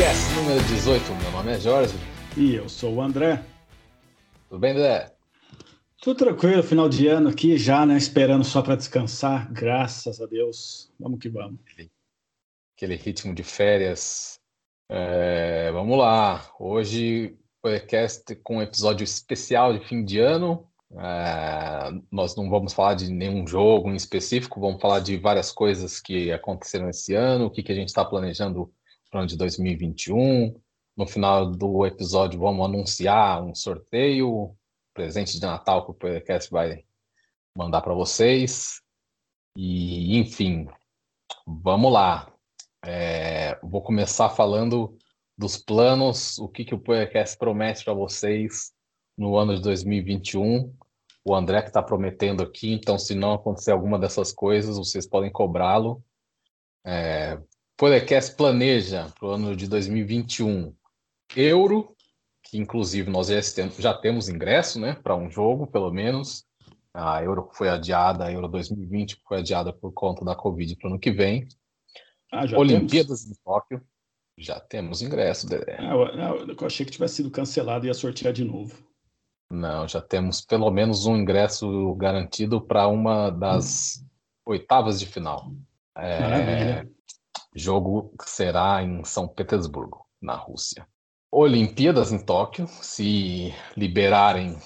Podcast número 18. Meu nome é Jorge. E eu sou o André. Tudo bem, André? Tudo tranquilo, final de ano aqui já, né? Esperando só para descansar, graças a Deus. Vamos que vamos. Aquele ritmo de férias. É, vamos lá. Hoje, podcast com um episódio especial de fim de ano. É, nós não vamos falar de nenhum jogo em específico, vamos falar de várias coisas que aconteceram esse ano, o que, que a gente está planejando para o ano de 2021. No final do episódio, vamos anunciar um sorteio, presente de Natal que o podcast vai mandar para vocês. E, enfim, vamos lá. É, vou começar falando dos planos, o que, que o podcast promete para vocês no ano de 2021. O André que está prometendo aqui, então se não acontecer alguma dessas coisas, vocês podem cobrá-lo. É, podcast planeja para o ano de 2021 Euro, que inclusive nós já temos, ingresso né, para um jogo, pelo menos. A Euro foi adiada, a Euro 2020 foi adiada por conta da Covid para o ano que vem. Ah, Olimpíadas temos? em Tóquio, já temos ingresso, Dedé. Ah, eu, eu, achei que tivesse sido cancelado e ia sortear de novo. Não, já temos pelo menos um ingresso garantido para uma das hum. oitavas de final. É, jogo que será em São Petersburgo, na Rússia. Olimpíadas em Tóquio, se liberarem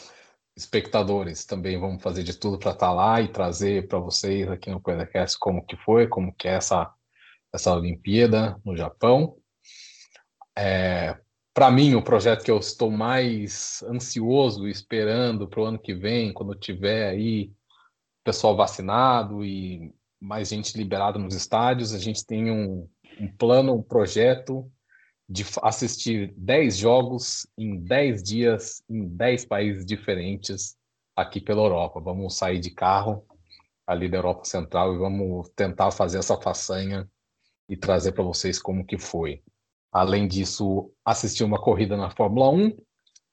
espectadores, também vamos fazer de tudo para estar tá lá e trazer para vocês aqui no podcast como que foi, como que é essa, essa Olimpíada no Japão. É, para mim, o projeto que eu estou mais ansioso esperando para o ano que vem, quando tiver aí pessoal vacinado e mais gente liberada nos estádios, a gente tem um, um plano, um projeto de assistir 10 jogos em 10 dias em 10 países diferentes aqui pela Europa. Vamos sair de carro ali da Europa Central e vamos tentar fazer essa façanha e trazer para vocês como que foi. Além disso, assistir uma corrida na Fórmula 1,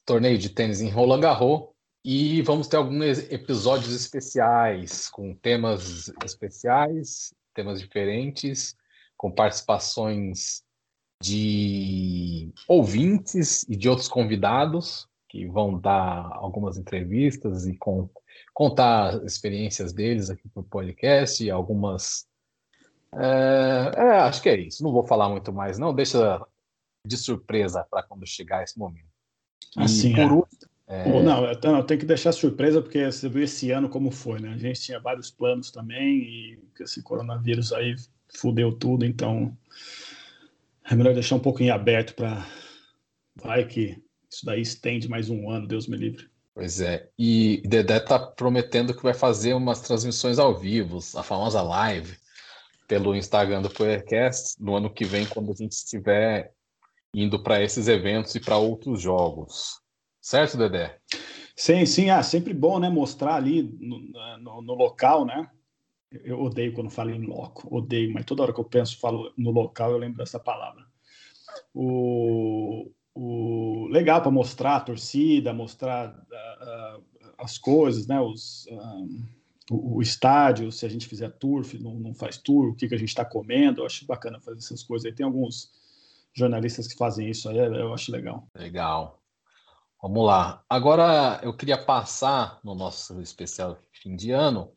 torneio de tênis em Roland Garros e vamos ter alguns episódios especiais com temas especiais, temas diferentes, com participações de ouvintes e de outros convidados que vão dar algumas entrevistas e com, contar experiências deles aqui para o podcast, algumas. É, é, acho que é isso. Não vou falar muito mais, não. Deixa de surpresa para quando chegar esse momento. Assim, por é. último, é... Não, eu tenho que deixar surpresa, porque você viu esse ano como foi, né? A gente tinha vários planos também, e esse coronavírus aí fudeu tudo, então é melhor deixar um pouquinho aberto para. Vai que isso daí estende mais um ano, Deus me livre. Pois é. E Dedé tá prometendo que vai fazer umas transmissões ao vivo, a famosa live, pelo Instagram do podcast, no ano que vem, quando a gente estiver indo para esses eventos e para outros jogos. Certo, Dedé? Sim, sim. Ah, sempre bom, né? Mostrar ali no, no, no local, né? Eu odeio quando falo em loco, odeio, mas toda hora que eu penso, falo no local, eu lembro dessa palavra. O, o legal para mostrar a torcida, mostrar uh, uh, as coisas, né? Os, uh, o, o, estádio, se a gente fizer tour, não, não faz tour, o que, que a gente está comendo, eu acho bacana fazer essas coisas. Aí tem alguns jornalistas que fazem isso aí, eu acho legal. Legal. Vamos lá. Agora eu queria passar no nosso especial fim de ano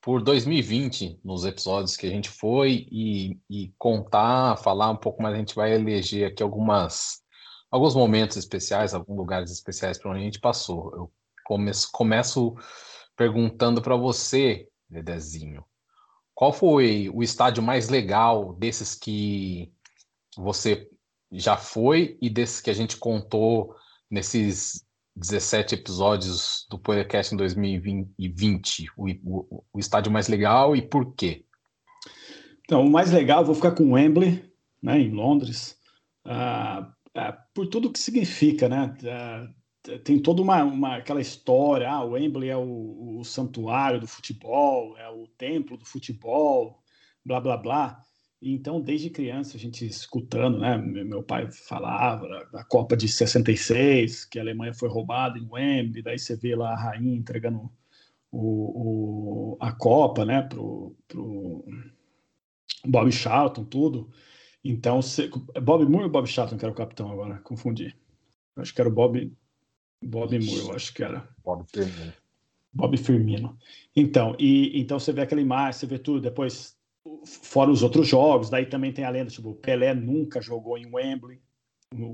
por 2020, nos episódios que a gente foi, e, e contar, falar um pouco mais. A gente vai eleger aqui algumas, alguns momentos especiais, alguns lugares especiais para onde a gente passou. Eu começo, começo perguntando para você, Dedezinho, qual foi o estádio mais legal desses que você já foi e desses que a gente contou nesses 17 episódios do podcast em 2020, o, o, o estádio mais legal e por quê? Então, o mais legal, vou ficar com o Wembley, né, em Londres, uh, uh, por tudo que significa, né? Uh, tem toda uma, uma, aquela história, ah, o Wembley é o, o santuário do futebol, é o templo do futebol, blá blá blá. Então, desde criança, a gente escutando, né? Meu pai falava da Copa de 66, que a Alemanha foi roubada em Wembley, daí você vê lá a rainha entregando o, o a Copa, né, pro, pro Bob Charlton, tudo. Então, se, Bob Moore ou Bob Chatton que era o capitão agora? Confundi. Acho que era o Bob, Bob Moore, eu acho que era. Bob Firmino. Bob Firmino. Então, e, então você vê aquela imagem, você vê tudo, depois, fora os outros jogos, daí também tem a lenda, tipo, Pelé nunca jogou em Wembley,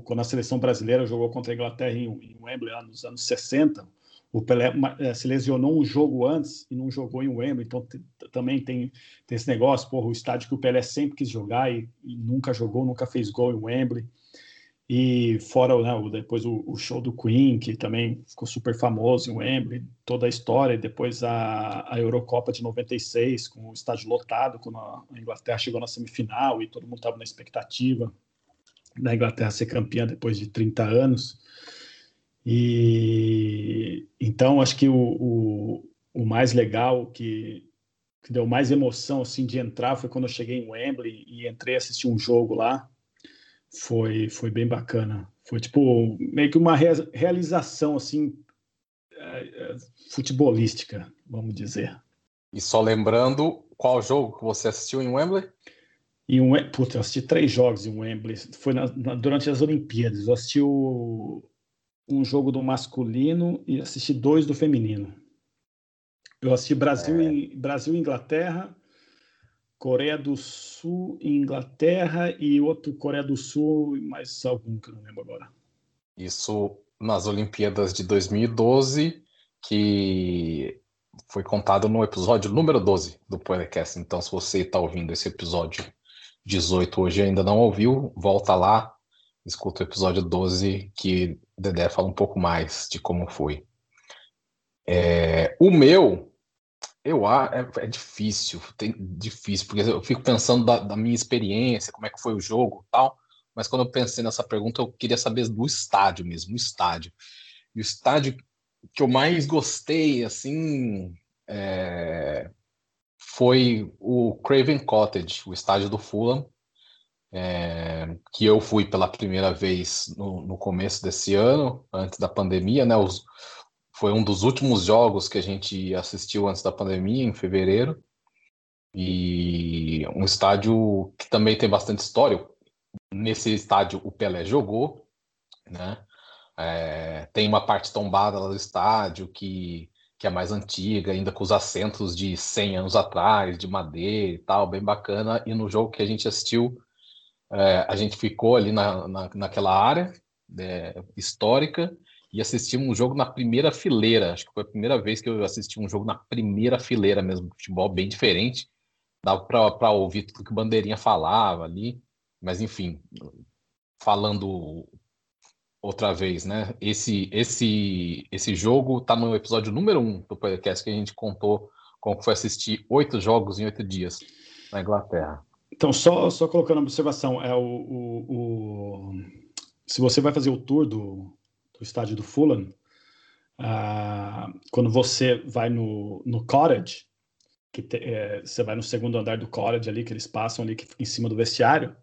quando a seleção brasileira jogou contra a Inglaterra em, em Wembley, lá nos anos 60, o Pelé é, se lesionou um jogo antes e não jogou em Wembley, então também tem, tem esse negócio, porra, o estádio que o Pelé sempre quis jogar e, e nunca jogou, nunca fez gol em Wembley. E fora né, depois o, o, show do Queen, que também ficou super famoso em Wembley, toda a história, e depois a, a Eurocopa de 96, com o estádio lotado, quando a Inglaterra chegou na semifinal e todo mundo estava na expectativa da Inglaterra ser campeã depois de 30 anos. E então acho que o, o, o mais legal, que, que, deu mais emoção assim de entrar foi quando eu cheguei em Wembley e entrei assistir um jogo lá. Foi, foi bem bacana. Foi tipo meio que uma realização assim é, futebolística, vamos dizer. E só lembrando, qual jogo que você assistiu em Wembley? Em um, puta, eu assisti três jogos em Wembley. Foi na, na, durante as Olimpíadas. Eu assisti o, um jogo do masculino e assisti dois do feminino. Eu assisti Brasil, é. e, Brasil e Inglaterra, Coreia do Sul e Inglaterra e outro Coreia do Sul e mais algum que eu não lembro agora. Isso nas Olimpíadas de 2012, que foi contado no episódio número 12 do podcast. Então, se você está ouvindo esse episódio 18 hoje e ainda não ouviu, volta lá, escuta o episódio 12, que Dedé fala um pouco mais de como foi. É, o meu, eu é, é difícil, tem, difícil, porque eu fico pensando da, da, minha experiência, como é que foi o jogo tal, mas quando eu pensei nessa pergunta, eu queria saber do estádio mesmo, o estádio. E o estádio que eu mais gostei, assim, é, foi o Craven Cottage, o estádio do Fulham, é, que eu fui pela primeira vez no, no, começo desse ano, antes da pandemia, né? Os, foi um dos últimos jogos que a gente assistiu antes da pandemia, em fevereiro. E um estádio que também tem bastante história. Nesse estádio o Pelé jogou, né? É, tem uma parte tombada lá do estádio que, que é mais antiga, ainda com os assentos de 100 anos atrás, de madeira e tal, bem bacana. E no jogo que a gente assistiu, é, a gente ficou ali na, na, naquela área é, histórica e assistimos um jogo na primeira fileira. Acho que foi a primeira vez que eu assisti um jogo na primeira fileira mesmo, futebol bem diferente. Dava para ouvir tudo que o Bandeirinha falava ali, mas enfim, falando outra vez, né? Esse esse esse jogo tá no episódio número um do podcast que a gente contou como foi assistir oito jogos em oito dias na Inglaterra. Então, só, só colocando uma observação, é o, o, o, se você vai fazer o tour do, do estádio do Fulham, uh, quando você vai no, no cottage, que te, é, você vai no segundo andar do cottage ali, que eles passam ali que, em cima do vestiário,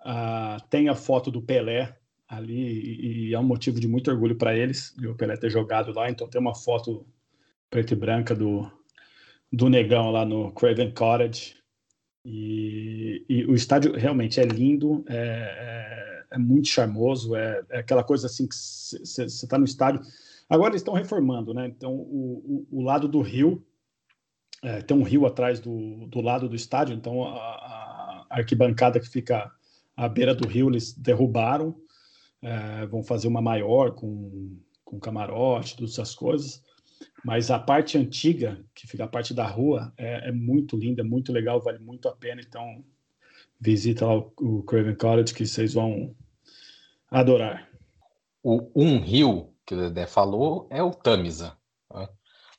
uh, tem a foto do Pelé ali, e, e é um motivo de muito orgulho para eles, o Pelé ter jogado lá, então tem uma foto preta e branca do, do negão lá no Craven Cottage, e, e, o estádio realmente é lindo, é, é, é muito charmoso, é, é, aquela coisa assim que você está no estádio. Agora eles estão reformando, né? Então o, o, o lado do rio é, tem um rio atrás do, do lado do estádio, então a, a arquibancada que fica à beira do rio eles derrubaram, é, vão fazer uma maior com, com camarote, todas essas coisas. Mas a parte antiga, que fica a parte da rua, é, é muito linda, é muito legal, vale muito a pena. Então, visita lá o, o Craven College que vocês vão adorar. O Um Rio, que o Dedé falou, é o Tamisa. Né?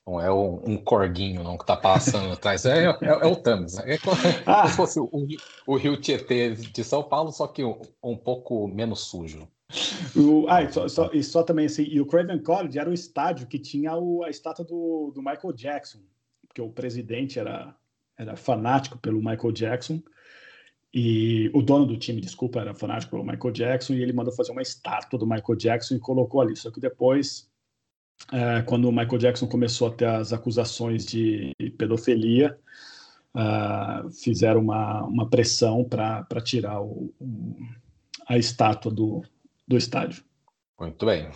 Não é um, um corguinho não, que está passando atrás, é, é, é, o Tamisa. É como, ah. se fosse o, o, Rio Tietê de São Paulo, só que um, um pouco menos sujo. O, ah, e só, só, e só, também assim, e o Craven College era o estádio que tinha o, a estátua do, do Michael Jackson, porque o presidente era, era fanático pelo Michael Jackson, e o dono do time, desculpa, era fanático pelo Michael Jackson, e ele mandou fazer uma estátua do Michael Jackson e colocou ali. Só que depois, é, quando o Michael Jackson começou a ter as acusações de pedofilia, uh, fizeram uma, uma pressão para tirar o, o, a estátua do, do estádio. Muito bem.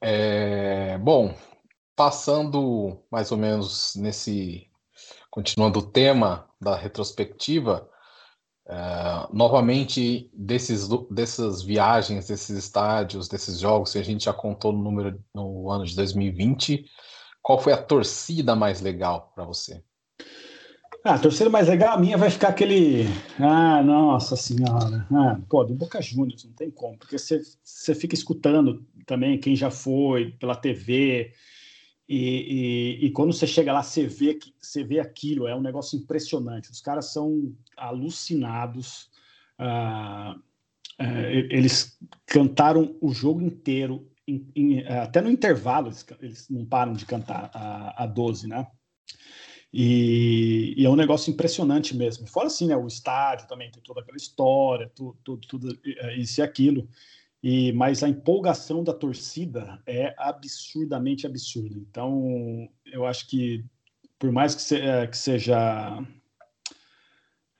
É, bom, passando mais ou menos nesse. Continuando o tema da retrospectiva, Uh, novamente, desses, dessas viagens, desses estádios, desses jogos que a gente já contou no número no ano de 2020, qual foi a torcida mais legal para você? Ah, a torcida mais legal, a minha vai ficar aquele. Ah, nossa senhora. Ah, pô, do Boca Juniors, não tem como, porque você, fica escutando também quem já foi pela TV, e, e, e, quando você chega lá, você vê, você vê aquilo, é um negócio impressionante. Os caras são alucinados. Uh, uh, eles cantaram o jogo inteiro, em, em, até no intervalo, eles, eles, não param de cantar a, a 12, né? E, e, é um negócio impressionante mesmo. Fora assim, né? O estádio também tem toda aquela história, tudo, tudo, tudo isso e aquilo. E, mas a empolgação da torcida é absurdamente absurda. Então, eu acho que, por mais que, se, é, que seja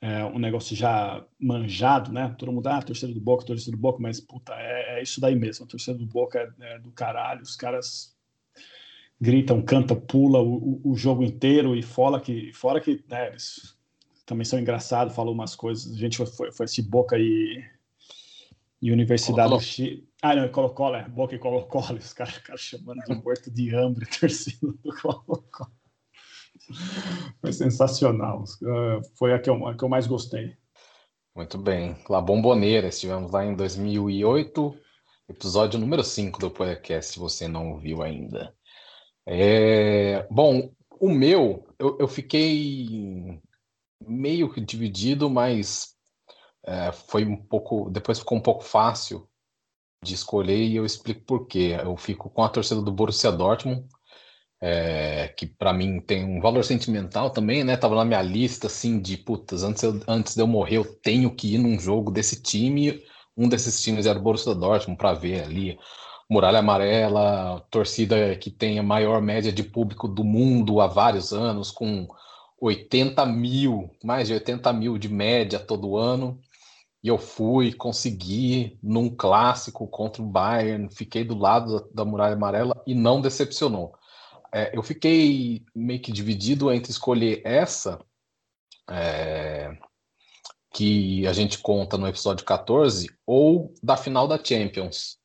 é, um negócio já manjado, né? Todo mundo, ah, torcida do Boca, torcida do Boca, mas, puta, é, é isso daí mesmo. A torcida do Boca é, é do caralho, os caras gritam, cantam, pula o, o, jogo inteiro e fora que, fora que né, eles também são engraçados, falam umas coisas. A gente foi, foi esse Boca e e Universidade do Chile. Ah, não, Colo-Colo, é Boca e Colo-Colo, os caras cara chamando de morto de hambre, torcida do Colo-Colo. Foi sensacional. Uh, foi a que, eu, a que eu mais gostei. Muito bem. La Bomboneira, estivemos lá em 2008, episódio número 5 do podcast, se você não ouviu ainda. É... Bom, o meu, eu, eu fiquei meio que dividido, mas é, foi um pouco. Depois ficou um pouco fácil de escolher e eu explico por quê. Eu fico com a torcida do Borussia Dortmund, é, que para mim tem um valor sentimental também, né? Tava na minha lista assim de putas, antes, eu, antes de eu morrer, eu tenho que ir num jogo desse time. Um desses times era o Borussia Dortmund para ver ali. Muralha Amarela, torcida que tem a maior média de público do mundo há vários anos, com 80 mil, mais de 80 mil de média todo ano. E eu fui, consegui num clássico contra o Bayern, fiquei do lado da, Muralha Amarela e não decepcionou. É, eu fiquei meio que dividido entre escolher essa, é, que a gente conta no episódio 14, ou da final da Champions,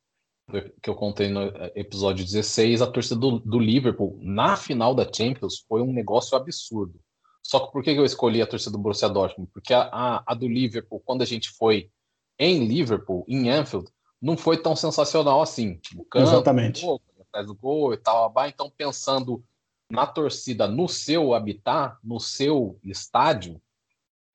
que eu contei no episódio 16, a torcida do, do Liverpool na final da Champions foi um negócio absurdo. Só que por que eu escolhi a torcida do Borussia Dortmund? Porque a, a, a do Liverpool, quando a gente foi em Liverpool, em Anfield, não foi tão sensacional assim. Campo, Exatamente. atrás do gol e tal. Então, pensando na torcida, no seu habitat, no seu estádio,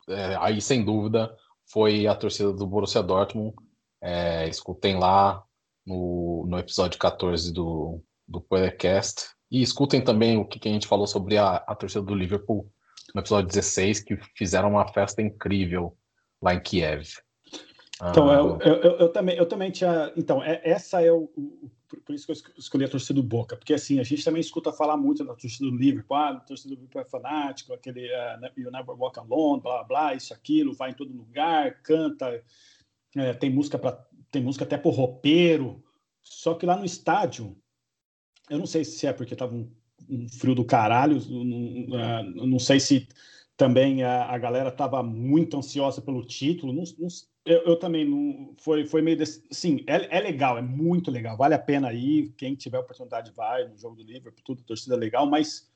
é, aí sem dúvida foi a torcida do Borussia Dortmund. É, escutem lá no, no episódio 14 do, do podcast. E escutem também o que, que a gente falou sobre a, a torcida do Liverpool no episódio 16, que fizeram uma festa incrível lá em Kiev. Então, ah, eu, eu, eu, também, eu também tinha. Então, é, essa é o, o, Por isso que eu escolhi a torcida do Boca, porque assim, a gente também escuta falar muito da torcida do Liverpool, ah, a torcida do Liverpool é fanático, aquele uh, You Never Walk Alone, blá blá, isso, aquilo, vai em todo lugar, canta, é, tem música para tem música até por roupeiro. Só que lá no estádio, eu não sei se é porque tava um um frio do caralho. Não, é, não sei se também a, a galera estava muito ansiosa pelo título. Não, não, eu, eu, também não. Foi, foi meio. Desse, sim, é, é legal, é muito legal. Vale a pena ir. Quem tiver oportunidade vai no jogo do Liverpool, tudo, torcida legal, mas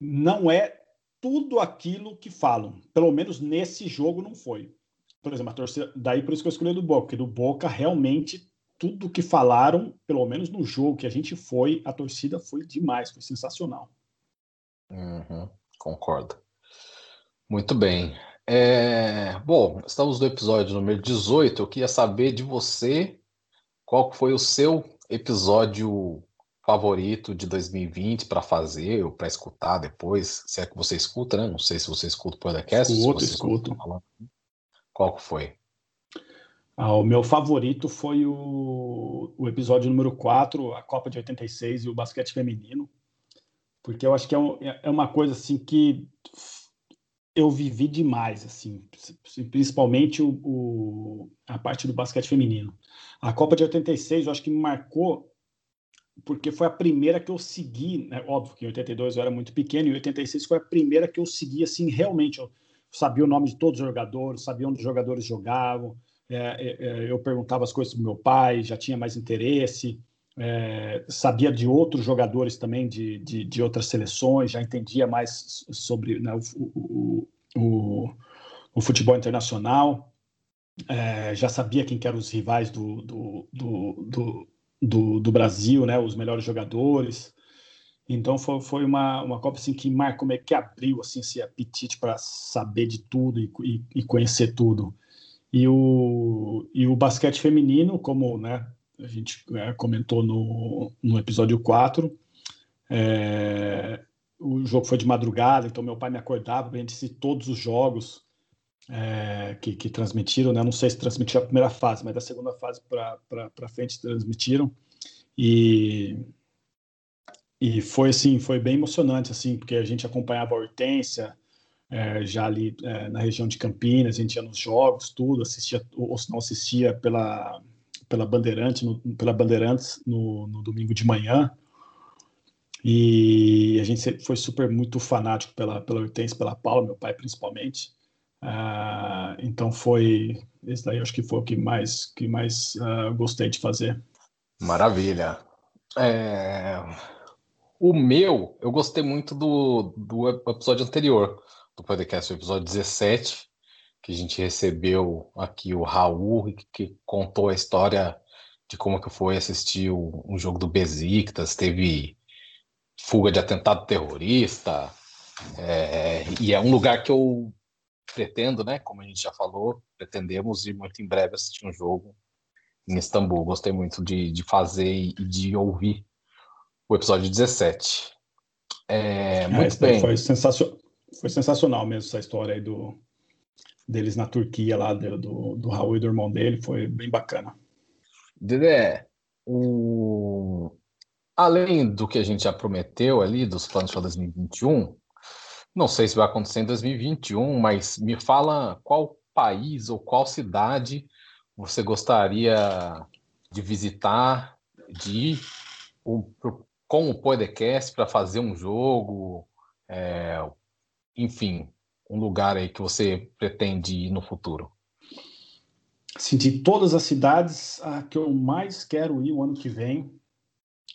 não é tudo aquilo que falam. Pelo menos nesse jogo não foi. Por exemplo, a torcida. Daí por isso que eu escolhi do Boca, porque do Boca realmente tudo que falaram, pelo menos no jogo que a gente foi, a torcida foi demais, foi sensacional. Uhum, concordo. Muito bem. É, bom, estamos no episódio número 18. Eu queria saber de você qual foi o seu episódio favorito de 2020 para fazer ou para escutar depois, se é que você escuta, né? Não sei se você escuta o podcast. Escuto, escuto. Qual foi? Ah, o meu favorito foi o, o episódio número 4, a Copa de 86 e o basquete feminino, porque eu acho que é, um, é uma coisa assim que eu vivi demais, assim, principalmente o, o, a parte do basquete feminino. A Copa de 86, eu acho que me marcou porque foi a primeira que eu segui, né? óbvio que em 82 eu era muito pequeno, e em 86 foi a primeira que eu segui, assim, realmente, eu sabia o nome de todos os jogadores, sabia onde os jogadores jogavam, é, é, é eu perguntava as coisas para meu pai, já tinha mais interesse, é, sabia de outros jogadores também de, de, de, outras seleções, já entendia mais sobre né, o, o, o, o, futebol internacional, é, já sabia quem eram os rivais do, do, do, do, do Brasil, né, os melhores jogadores. Então foi, foi uma, uma Copa assim, que marcou, meio que abriu assim, esse apetite para saber de tudo e, e, e, conhecer tudo. E o, e o basquete feminino, como né, a gente é, comentou no, no episódio 4. É, o jogo foi de madrugada, então meu pai me acordava para a gente assistir todos os jogos é, que, que, transmitiram. Né? Não sei se transmitiram a primeira fase, mas da segunda fase para frente transmitiram. E, e foi assim, foi bem emocionante, assim, porque a gente acompanhava a Hortência, é, já ali é, na região de Campinas, a gente ia nos jogos, tudo, assistia, ou se não assistia pela, pela Bandeirante, no, pela Bandeirantes no, no, domingo de manhã. E a gente foi super muito fanático pela, pela Hortense, pela Paula, meu pai principalmente. Uh, então foi esse daí acho que foi o que mais que mais uh, gostei de fazer. Maravilha. É... O meu, eu gostei muito do, do episódio anterior do podcast, o episódio 17, que a gente recebeu aqui o Raul, que contou a história de como que foi assistir um jogo do Besiktas, teve fuga de atentado terrorista, é, e é um lugar que eu pretendo, né, como a gente já falou, pretendemos ir muito em breve assistir um jogo em Istambul. Gostei muito de, de fazer e de ouvir o episódio 17. É, muito é, bem. Foi, sensacional, foi sensacional mesmo essa história aí do, deles na Turquia, lá do, do, do Raul e do irmão dele, foi bem bacana. Dedé, o... além do que a gente já prometeu ali, dos planos para 2021, não sei se vai acontecer em 2021, mas me fala qual país ou qual cidade você gostaria de visitar, de ir com o podcast para fazer um jogo, é, enfim, um lugar aí que você pretende ir no futuro? Assim, de todas as cidades, a que eu mais quero ir o ano que vem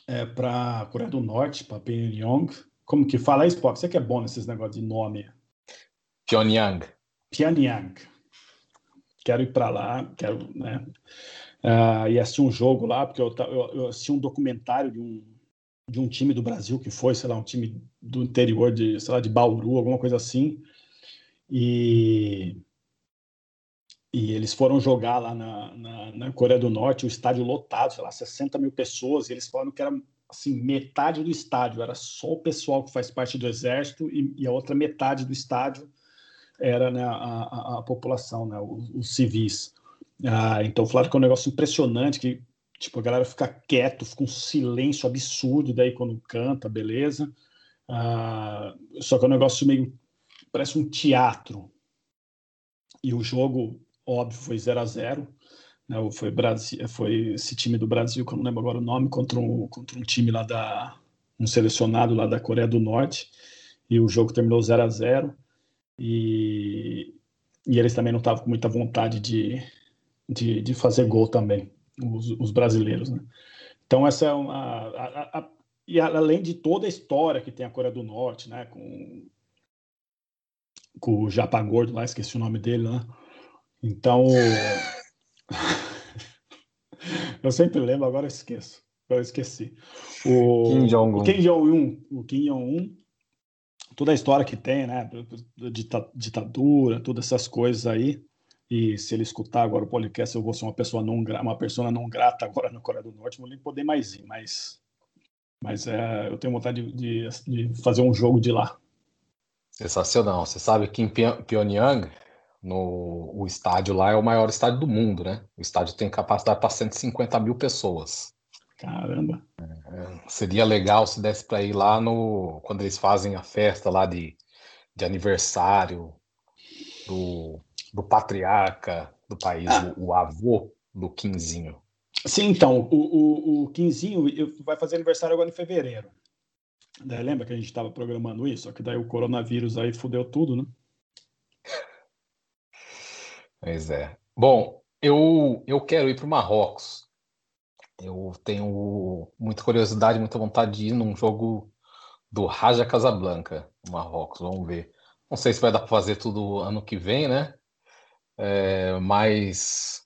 é para Coreia do Norte, para Pyongyang. Como que fala isso, Pop? Você que é bom nesses negócios de nome. Pyongyang. Pyongyang. Quero ir para lá, quero, né? Uh, e assistir um jogo lá, porque eu, eu, eu assisti um documentário de um, de um time do Brasil que foi, sei lá, um time do interior de, sei lá, de Bauru, alguma coisa assim. E, e eles foram jogar lá na, na, na, Coreia do Norte, o estádio lotado, sei lá, 60 mil pessoas, e eles falaram que era assim, metade do estádio, era só o pessoal que faz parte do exército e, e a outra metade do estádio era né, a, a, a, população, né, os, os civis. Ah, então falaram que é um negócio impressionante, que tipo, a galera fica quieto, fica um silêncio absurdo daí quando canta, beleza. Ah, só que é um negócio meio parece um teatro. E o jogo, óbvio, foi 0 a 0 né? Foi, Brasil, foi esse time do Brasil, que eu não lembro agora o nome, contra um, contra um time lá da. um selecionado lá da Coreia do Norte. E o jogo terminou 0 a 0 e, e eles também não estavam com muita vontade de, de, de fazer gol também, os, os brasileiros. Né? Então, essa é uma. A, a, a, e além de toda a história que tem a Coreia do Norte, né, com com o Japa Gordo lá, esqueci o nome dele lá. Então. eu sempre lembro, agora eu esqueço. Agora eu esqueci. O Kim Jong-un. Kim Jong-un. O Kim Jong-un. Toda a história que tem, né? Ditadura, todas essas coisas aí. E se ele escutar agora o podcast, eu vou ser uma pessoa não, uma pessoa não grata agora na Coreia do Norte, vou nem poder mais ir, mas, mas é, eu tenho vontade de, de, de fazer um jogo de lá. Sensacional. Você sabe que em Pyongyang, no, o estádio lá é o maior estádio do mundo, né? O estádio tem capacidade para 150 mil pessoas. Caramba! É, seria legal se desse para ir lá no quando eles fazem a festa lá de, de aniversário do, do patriarca do país, ah. o, o, avô do Quinzinho. Sim, então, o, o, o Quinzinho vai fazer aniversário agora em fevereiro. Daí, lembra que a gente estava programando isso? Só que daí o coronavírus aí fudeu tudo, né? Pois é. Bom, eu, eu quero ir para o Marrocos. Eu tenho muita curiosidade, muita vontade de ir num jogo do Raja Casablanca, no Marrocos. Vamos ver. Não sei se vai dar para fazer tudo ano que vem, né? É, mas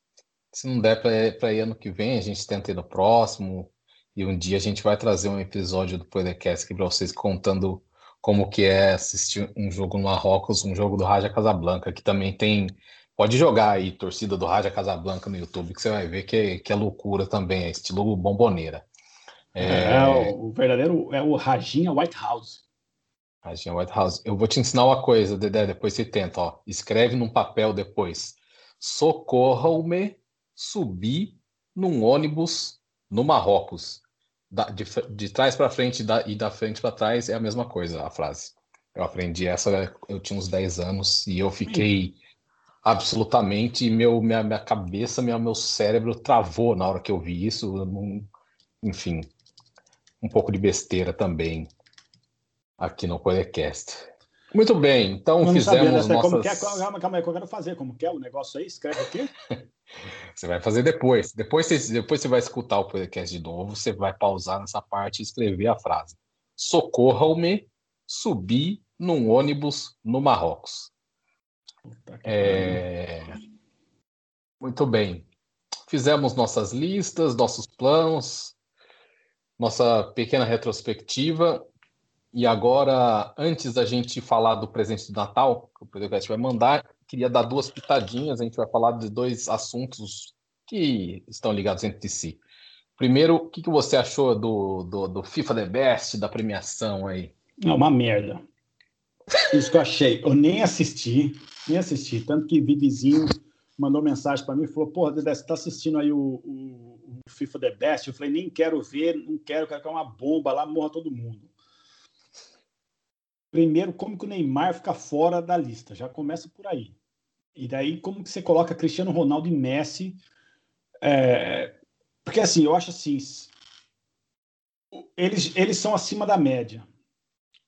se não der para ir ano que vem, a gente tenta ir no próximo. E um dia a gente vai trazer um episódio do podcast aqui para vocês contando como que é assistir um jogo no Marrocos, um jogo do Raja Casablanca, que também tem. Pode jogar aí, torcida do Raja Casablanca no YouTube, que você vai ver que é, que é loucura também, é estilo bomboneira. É, é o, verdadeiro é o Rajinha White House. Rajinha White House. Eu vou te ensinar uma coisa, Dedé, depois você tenta, ó. Escreve num papel depois. Socorram-me subir num ônibus no Marrocos. Da, de, de trás para frente da, e da frente para trás é a mesma coisa a frase. Eu aprendi essa, eu tinha uns 10 anos e eu fiquei absolutamente, meu, minha, minha cabeça, meu, meu cérebro travou na hora que eu vi isso. Não, enfim, um pouco de besteira também aqui no podcast. Muito bem, então fizemos sabia, nossas... Como que é? Calma, calma aí, que eu quero fazer. Como que é o negócio aí? Escreve aqui. você vai fazer depois. Depois você, depois você vai escutar o podcast de novo, você vai pausar nessa parte e escrever a frase. Socorram-me, subi num ônibus no Marrocos. É... Muito bem. Fizemos nossas listas, nossos planos, nossa pequena retrospectiva. E agora, antes da gente falar do presente de Natal, que o podcast vai mandar, queria dar duas pitadinhas. A gente vai falar de dois assuntos que estão ligados entre si. Primeiro, o que, que você achou do, do, do FIFA The Best, da premiação aí? É uma merda. Isso que eu achei. Eu nem assisti, nem assisti. Tanto que Vivizinho mandou mensagem para mim e falou: Porra, Dedé, você tá assistindo aí o, o, o, FIFA The Best? Eu falei: Nem quero ver, não quero, quero que é uma bomba lá, morra todo mundo. Primeiro, como que o Neymar fica fora da lista? Já começa por aí. E daí, como que você coloca Cristiano Ronaldo e Messi? É... Porque assim, eu acho assim, eles, eles são acima da média.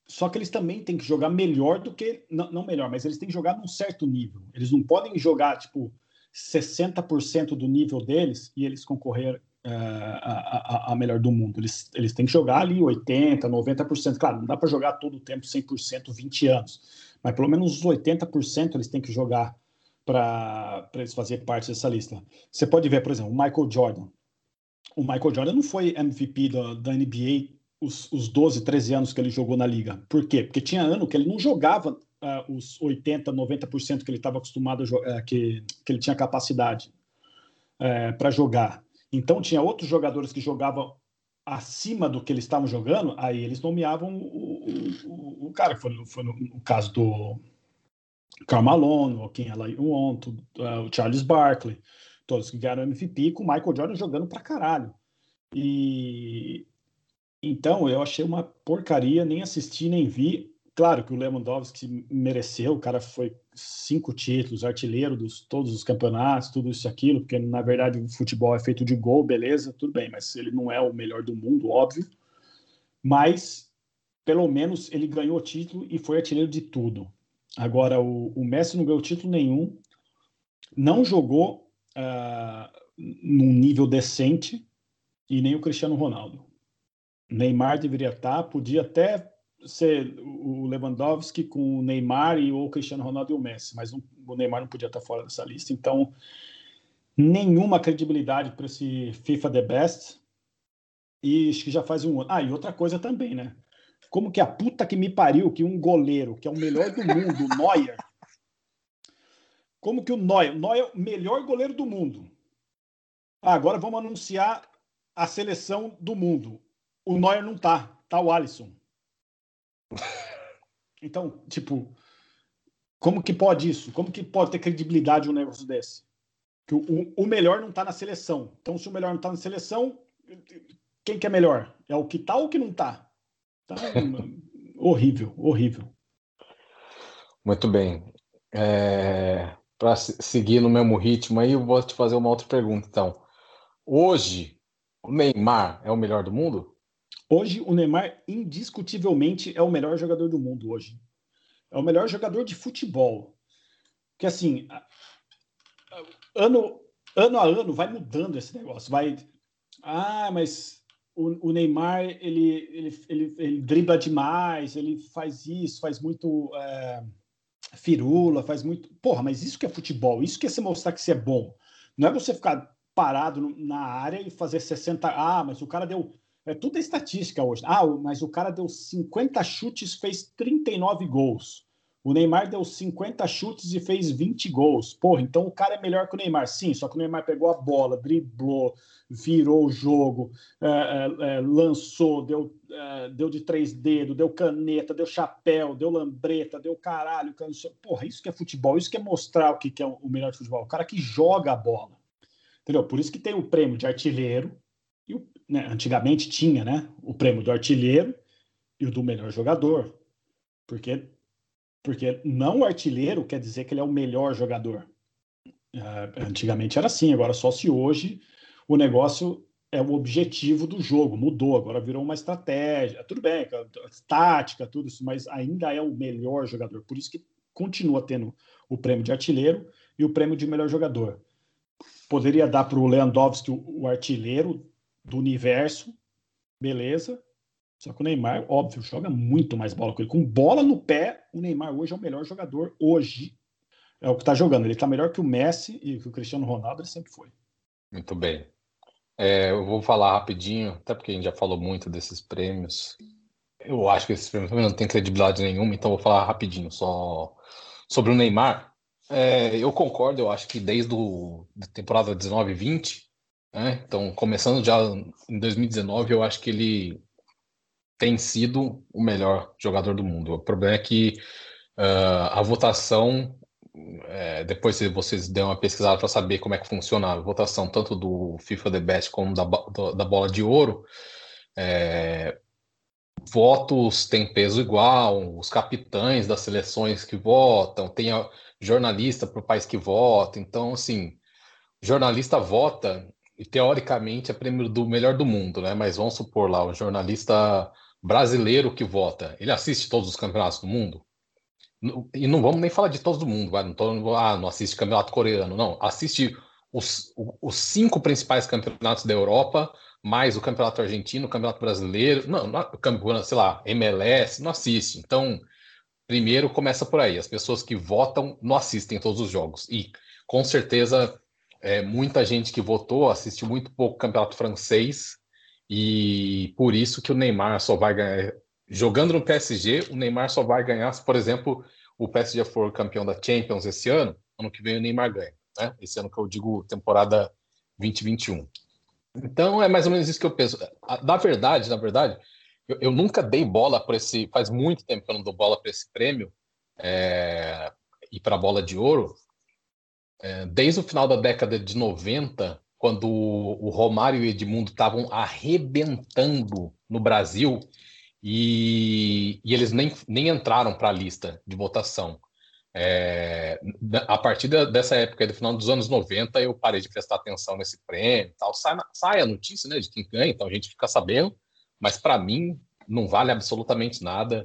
Só que eles também têm que jogar melhor do que. Não, não melhor, mas eles têm que jogar num certo nível. Eles não podem jogar, tipo, 60% do nível deles e eles concorrer a, a, a, melhor do mundo. Eles, eles têm que jogar ali 80%, 90%. Claro, não dá para jogar todo o tempo 100%, 20 anos. Mas pelo menos os 80% eles têm que jogar para eles fazerem parte dessa lista. Você pode ver, por exemplo, o Michael Jordan. O Michael Jordan não foi MVP da, da NBA os, os 12, 13 anos que ele jogou na liga. Por quê? Porque tinha ano que ele não jogava uh, os 80, 90% que ele estava acostumado a uh, que, que ele tinha capacidade uh, é, para jogar. Então tinha outros jogadores que jogavam acima do que eles estavam jogando, aí eles nomeavam o, o, o cara, foi, foi no, no, caso do Carmalone, o Ken Alajuwon, o Charles Barkley, todos que ganharam MVP, com o Michael Jordan jogando pra caralho. E então, eu achei uma porcaria, nem assisti, nem vi. Claro que o Lewandowski mereceu, o cara foi cinco títulos, artilheiro dos todos os campeonatos, tudo isso aquilo, porque na verdade o futebol é feito de gol, beleza, tudo bem, mas ele não é o melhor do mundo, óbvio. Mas pelo menos ele ganhou o título e foi artilheiro de tudo. Agora, o, o Messi não ganhou título nenhum, não jogou uh, num nível decente e nem o Cristiano Ronaldo. Neymar deveria estar, podia até ser o Lewandowski com o Neymar e o Cristiano Ronaldo e o Messi, mas o Neymar não podia estar fora dessa lista. Então, nenhuma credibilidade para esse FIFA The Best. E acho que já faz um ano. Ah, e outra coisa também, né? Como que a puta que me pariu que um goleiro, que é o melhor do mundo, o Neuer. Como que o Neuer, Neuer é melhor goleiro do mundo. Ah, agora vamos anunciar a seleção do mundo o Neuer não tá, tá o Alisson. Então, tipo, como que pode isso? Como que pode ter credibilidade um negócio desse? Que o, o melhor não tá na seleção. Então, se o melhor não tá na seleção, quem que é melhor? É o que tá ou o que não tá? Então, horrível, horrível. Muito bem. É, Para seguir no mesmo ritmo aí, eu vou te fazer uma outra pergunta. Então, hoje, o Neymar é o melhor do mundo? Hoje, o Neymar, indiscutivelmente, é o melhor jogador do mundo hoje. É o melhor jogador de futebol. Porque, assim, ano, ano a ano vai mudando esse negócio. Vai. Ah, mas o, o Neymar ele, ele, ele, ele, dribla demais, ele faz isso, faz muito é, firula, faz muito. Porra, mas isso que é futebol, isso que é você mostrar que você é bom. Não é você ficar parado na área e fazer 60. Ah, mas o cara deu. É tudo estatística hoje. Ah, mas o cara deu 50 chutes, fez 39 gols. O Neymar deu 50 chutes e fez 20 gols. Porra, então o cara é melhor que o Neymar. Sim, só que o Neymar pegou a bola, driblou, virou o jogo, é, é, é lançou, deu, é, deu de três dedos, deu caneta, deu chapéu, deu lambreta, deu caralho. Porra, isso que é futebol, isso que é mostrar o que é o melhor de futebol. O cara que joga a bola. Entendeu? Por isso que tem o prêmio de artilheiro. E né, antigamente tinha né, o prêmio do artilheiro e o do melhor jogador. Porque porque não artilheiro quer dizer que ele é o melhor jogador. Uh, antigamente era assim, agora só se hoje o negócio é o objetivo do jogo, mudou, agora virou uma estratégia. Tudo bem, tática, tudo isso, mas ainda é o melhor jogador. Por isso que continua tendo o prêmio de artilheiro e o prêmio de melhor jogador. Poderia dar para o Lewandowski o artilheiro do universo, beleza, só que o Neymar, óbvio, joga muito mais bola com ele. Com bola no pé, o Neymar hoje é o melhor jogador. Hoje é o que está jogando. Ele está melhor que o Messi e que o Cristiano Ronaldo, ele sempre foi. Muito bem. É, eu vou falar rapidinho, até porque a gente já falou muito desses prêmios. Eu acho que esses prêmios não têm credibilidade nenhuma, então vou falar rapidinho só sobre o Neymar. É, eu concordo, eu acho que desde a temporada 19 e 20, né, então começando já em 2019, eu acho que ele tem sido o melhor jogador do mundo. O problema é que uh, a votação, é, depois se vocês der uma pesquisada para saber como é que funciona a votação tanto do FIFA The Best como da, da bola de ouro, é, votos têm peso igual, os capitães das seleções que votam, tem a jornalista para o país que vota, então assim, jornalista vota e teoricamente é prêmio do melhor do mundo, né? Mas vamos supor lá, o jornalista brasileiro que vota, ele assiste todos os campeonatos do mundo? E não vamos nem falar de todos do mundo, vai? Não, tô, ah, não assiste campeonato coreano, não. Assiste os, os cinco principais campeonatos da Europa, mais o campeonato argentino, o campeonato brasileiro, não, não sei lá, MLS, não assiste. Então, primeiro começa por aí. As pessoas que votam não assistem todos os jogos. E com certeza é, muita gente que votou assiste muito pouco campeonato francês e por isso que o Neymar só vai ganhar. Jogando no PSG, o Neymar só vai ganhar se, por exemplo, o PSG for campeão da Champions esse ano. Ano que vem o Neymar ganha. Né? Esse ano que eu digo temporada 2021. Então é mais ou menos isso que eu penso. Na verdade, na verdade, eu, eu nunca dei bola para esse. Faz muito tempo que eu não dou bola para esse prêmio é, e para a bola de ouro. É, desde o final da década de 90, quando o Romário e o Edmundo estavam arrebentando no Brasil e, e eles nem, nem entraram para a lista de votação. É, a partir dessa época, do final dos anos 90, eu parei de prestar atenção nesse prêmio tal. Sai, sai a notícia né, de quem ganha, então a gente fica sabendo, mas para mim não vale absolutamente nada.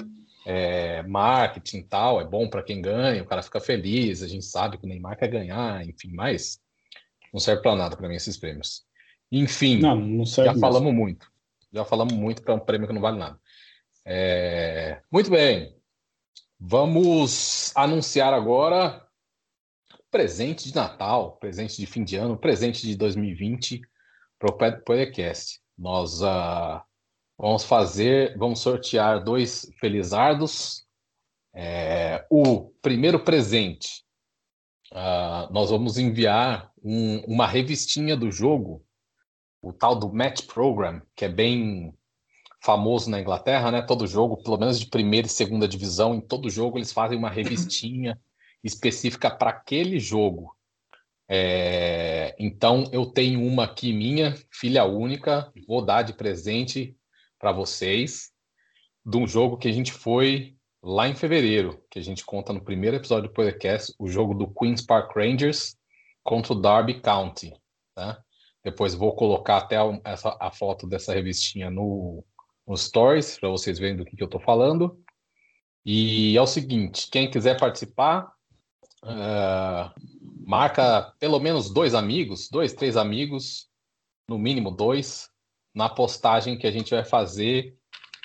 É, marketing tal, é bom para quem ganha, o cara fica feliz, a gente sabe que o Neymar quer ganhar, enfim, mas não serve para nada para mim esses prêmios. Enfim, não, não já mesmo. falamos muito. Já falamos muito para um prêmio que não vale nada. É... Muito bem. Vamos anunciar agora presente de Natal, presente de fim de ano, presente de 2020 para o podcast. Nós uh, vamos fazer, vamos sortear dois felizardos. É, o primeiro presente uh, nós vamos enviar um, uma revistinha do jogo, o tal do Match Program, que é bem famoso na Inglaterra, né? Todo jogo, pelo menos de primeira e segunda divisão, em todo jogo eles fazem uma revistinha específica para aquele jogo. É, então eu tenho uma aqui minha, filha única, vou dar de presente para vocês, de um jogo que a gente foi lá em fevereiro, que a gente conta no primeiro episódio do podcast, o jogo do Queen's Park Rangers contra o Derby County. Tá? Depois vou colocar até a, essa, a foto dessa revistinha no, no Stories, para vocês verem do que, que eu estou falando. E é o seguinte: quem quiser participar, uh, marca pelo menos dois amigos, dois, três amigos, no mínimo dois, na postagem que a gente vai fazer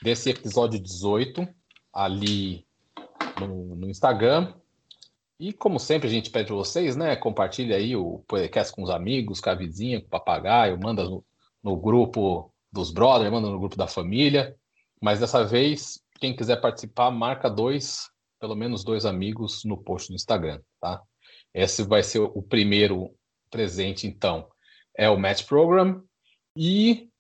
desse episódio 18 ali no, no Instagram. E como sempre a gente pede vocês, né? Compartilha aí o podcast com os amigos, com a vizinha, com o papagaio, manda no, no grupo dos brothers, manda no grupo da família. Mas dessa vez, quem quiser participar, marca dois, pelo menos dois amigos no post do Instagram, tá? Esse vai ser o primeiro presente, então. É o Match Program. E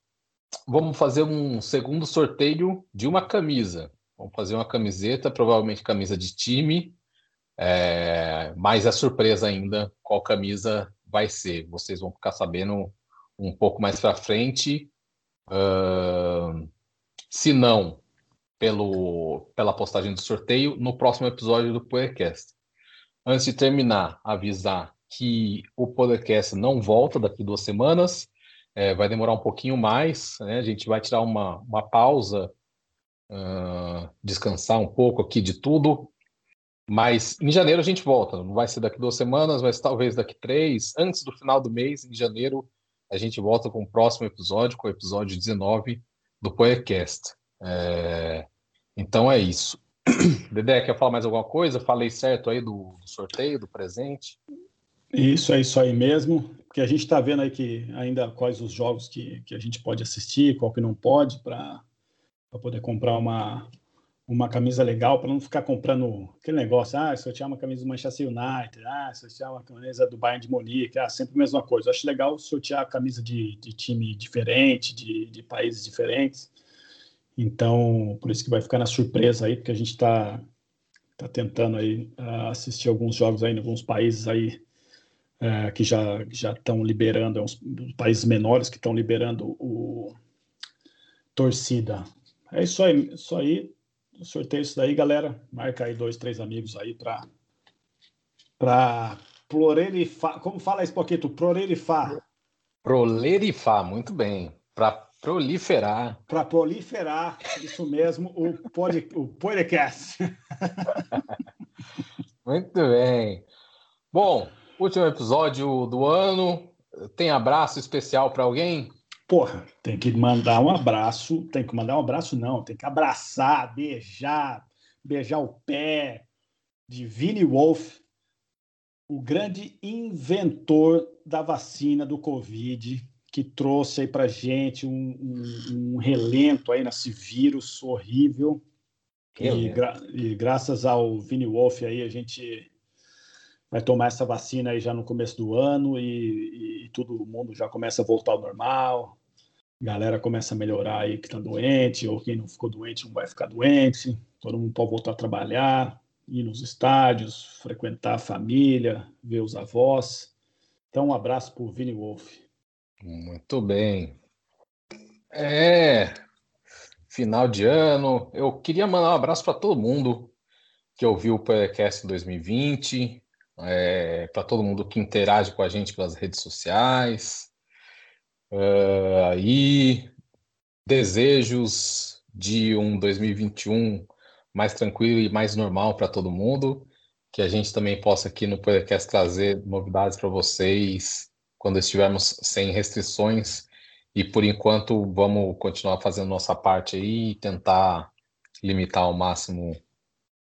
vamos fazer um segundo sorteio de uma camisa. Vamos fazer uma camiseta, provavelmente camisa de time, é, mas é surpresa ainda qual camisa vai ser. Vocês vão ficar sabendo um pouco mais para frente. Uh, se não, pelo, pela postagem do sorteio, no próximo episódio do podcast. Antes de terminar, avisar que o podcast não volta daqui duas semanas, é, vai demorar um pouquinho mais, né? a gente vai tirar uma, uma pausa, uh, descansar um pouco aqui de tudo, mas em janeiro a gente volta, não vai ser daqui duas semanas, mas talvez daqui três, antes do final do mês, em janeiro, a gente volta com o próximo episódio, com o episódio 19 do podcast. É, então é isso. Dedé, quer falar mais alguma coisa? Falei certo aí do, do sorteio, do presente? Isso, é isso aí mesmo. Porque a gente está vendo aí que ainda quais os jogos que, que a gente pode assistir, qual que não pode, para poder comprar uma, uma camisa legal, para não ficar comprando aquele negócio, ah, se eu tiver uma camisa do Manchester United, ah, se eu tiver uma camisa do Bayern de Munique, ah, sempre a mesma coisa. Eu acho legal sortear a camisa de, de time diferente, de, de países diferentes. Então, por isso que vai ficar na surpresa aí, porque a gente está tá tentando aí uh, assistir alguns jogos aí em alguns países aí uh, que já já estão liberando, é uns países menores que estão liberando o torcida. É isso aí, isso aí. Sorteio isso daí, galera. Marca aí dois, três amigos aí para para prolifar. Como fala isso, Poquito? Prolifar. Prolifar, muito bem. Para Proliferar. Para proliferar, isso mesmo, o, pod, o podcast. Muito bem. Bom, último episódio do ano. Tem abraço especial para alguém? Porra, tem que mandar um abraço. Tem que mandar um abraço, não. Tem que abraçar, beijar, beijar o pé de Vini Wolf, o grande inventor da vacina do Covid que trouxe aí para gente um, um, um, relento aí nesse vírus horrível. E, gra e, graças ao Vini Wolf aí a gente vai tomar essa vacina aí já no começo do ano e, e todo mundo já começa a voltar ao normal. Galera começa a melhorar aí que está doente, ou quem não ficou doente não vai ficar doente. Todo mundo pode voltar a trabalhar, ir nos estádios, frequentar a família, ver os avós. Então, um abraço para o Vini Wolf. Muito bem. É, final de ano. Eu queria mandar um abraço para todo mundo que ouviu o podcast em 2020, é, para todo mundo que interage com a gente pelas redes sociais. Uh, e desejos de um 2021 mais tranquilo e mais normal para todo mundo. Que a gente também possa aqui no podcast trazer novidades para vocês quando estivermos sem restrições. E por enquanto vamos continuar fazendo nossa parte aí e tentar limitar ao máximo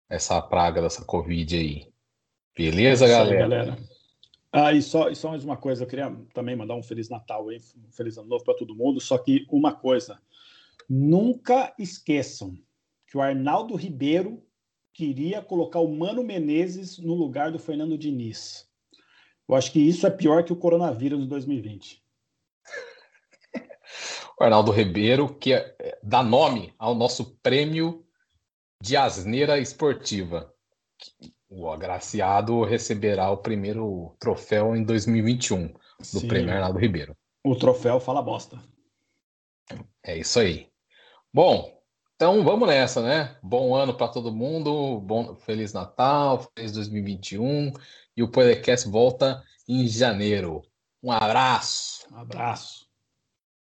essa praga dessa Covid aí. Beleza, galera? Aí, galera? Ah, e só, e só mais uma coisa, eu queria também mandar um Feliz Natal aí, um Feliz Ano Novo para todo mundo, só que uma coisa, nunca esqueçam que o Arnaldo Ribeiro queria colocar o Mano Menezes no lugar do Fernando Diniz. Eu acho que isso é pior que o coronavírus de 2020. o Arnaldo Ribeiro, que é, dá nome ao nosso prêmio de asneira esportiva. O agraciado receberá o primeiro troféu em 2021 do Sim. prêmio Arnaldo Ribeiro. O troféu fala bosta. É isso aí. Bom, Então vamos nessa, né? Bom ano para todo mundo, bom feliz Natal, feliz 2021 e o podcast volta em janeiro. Um abraço. Um abraço.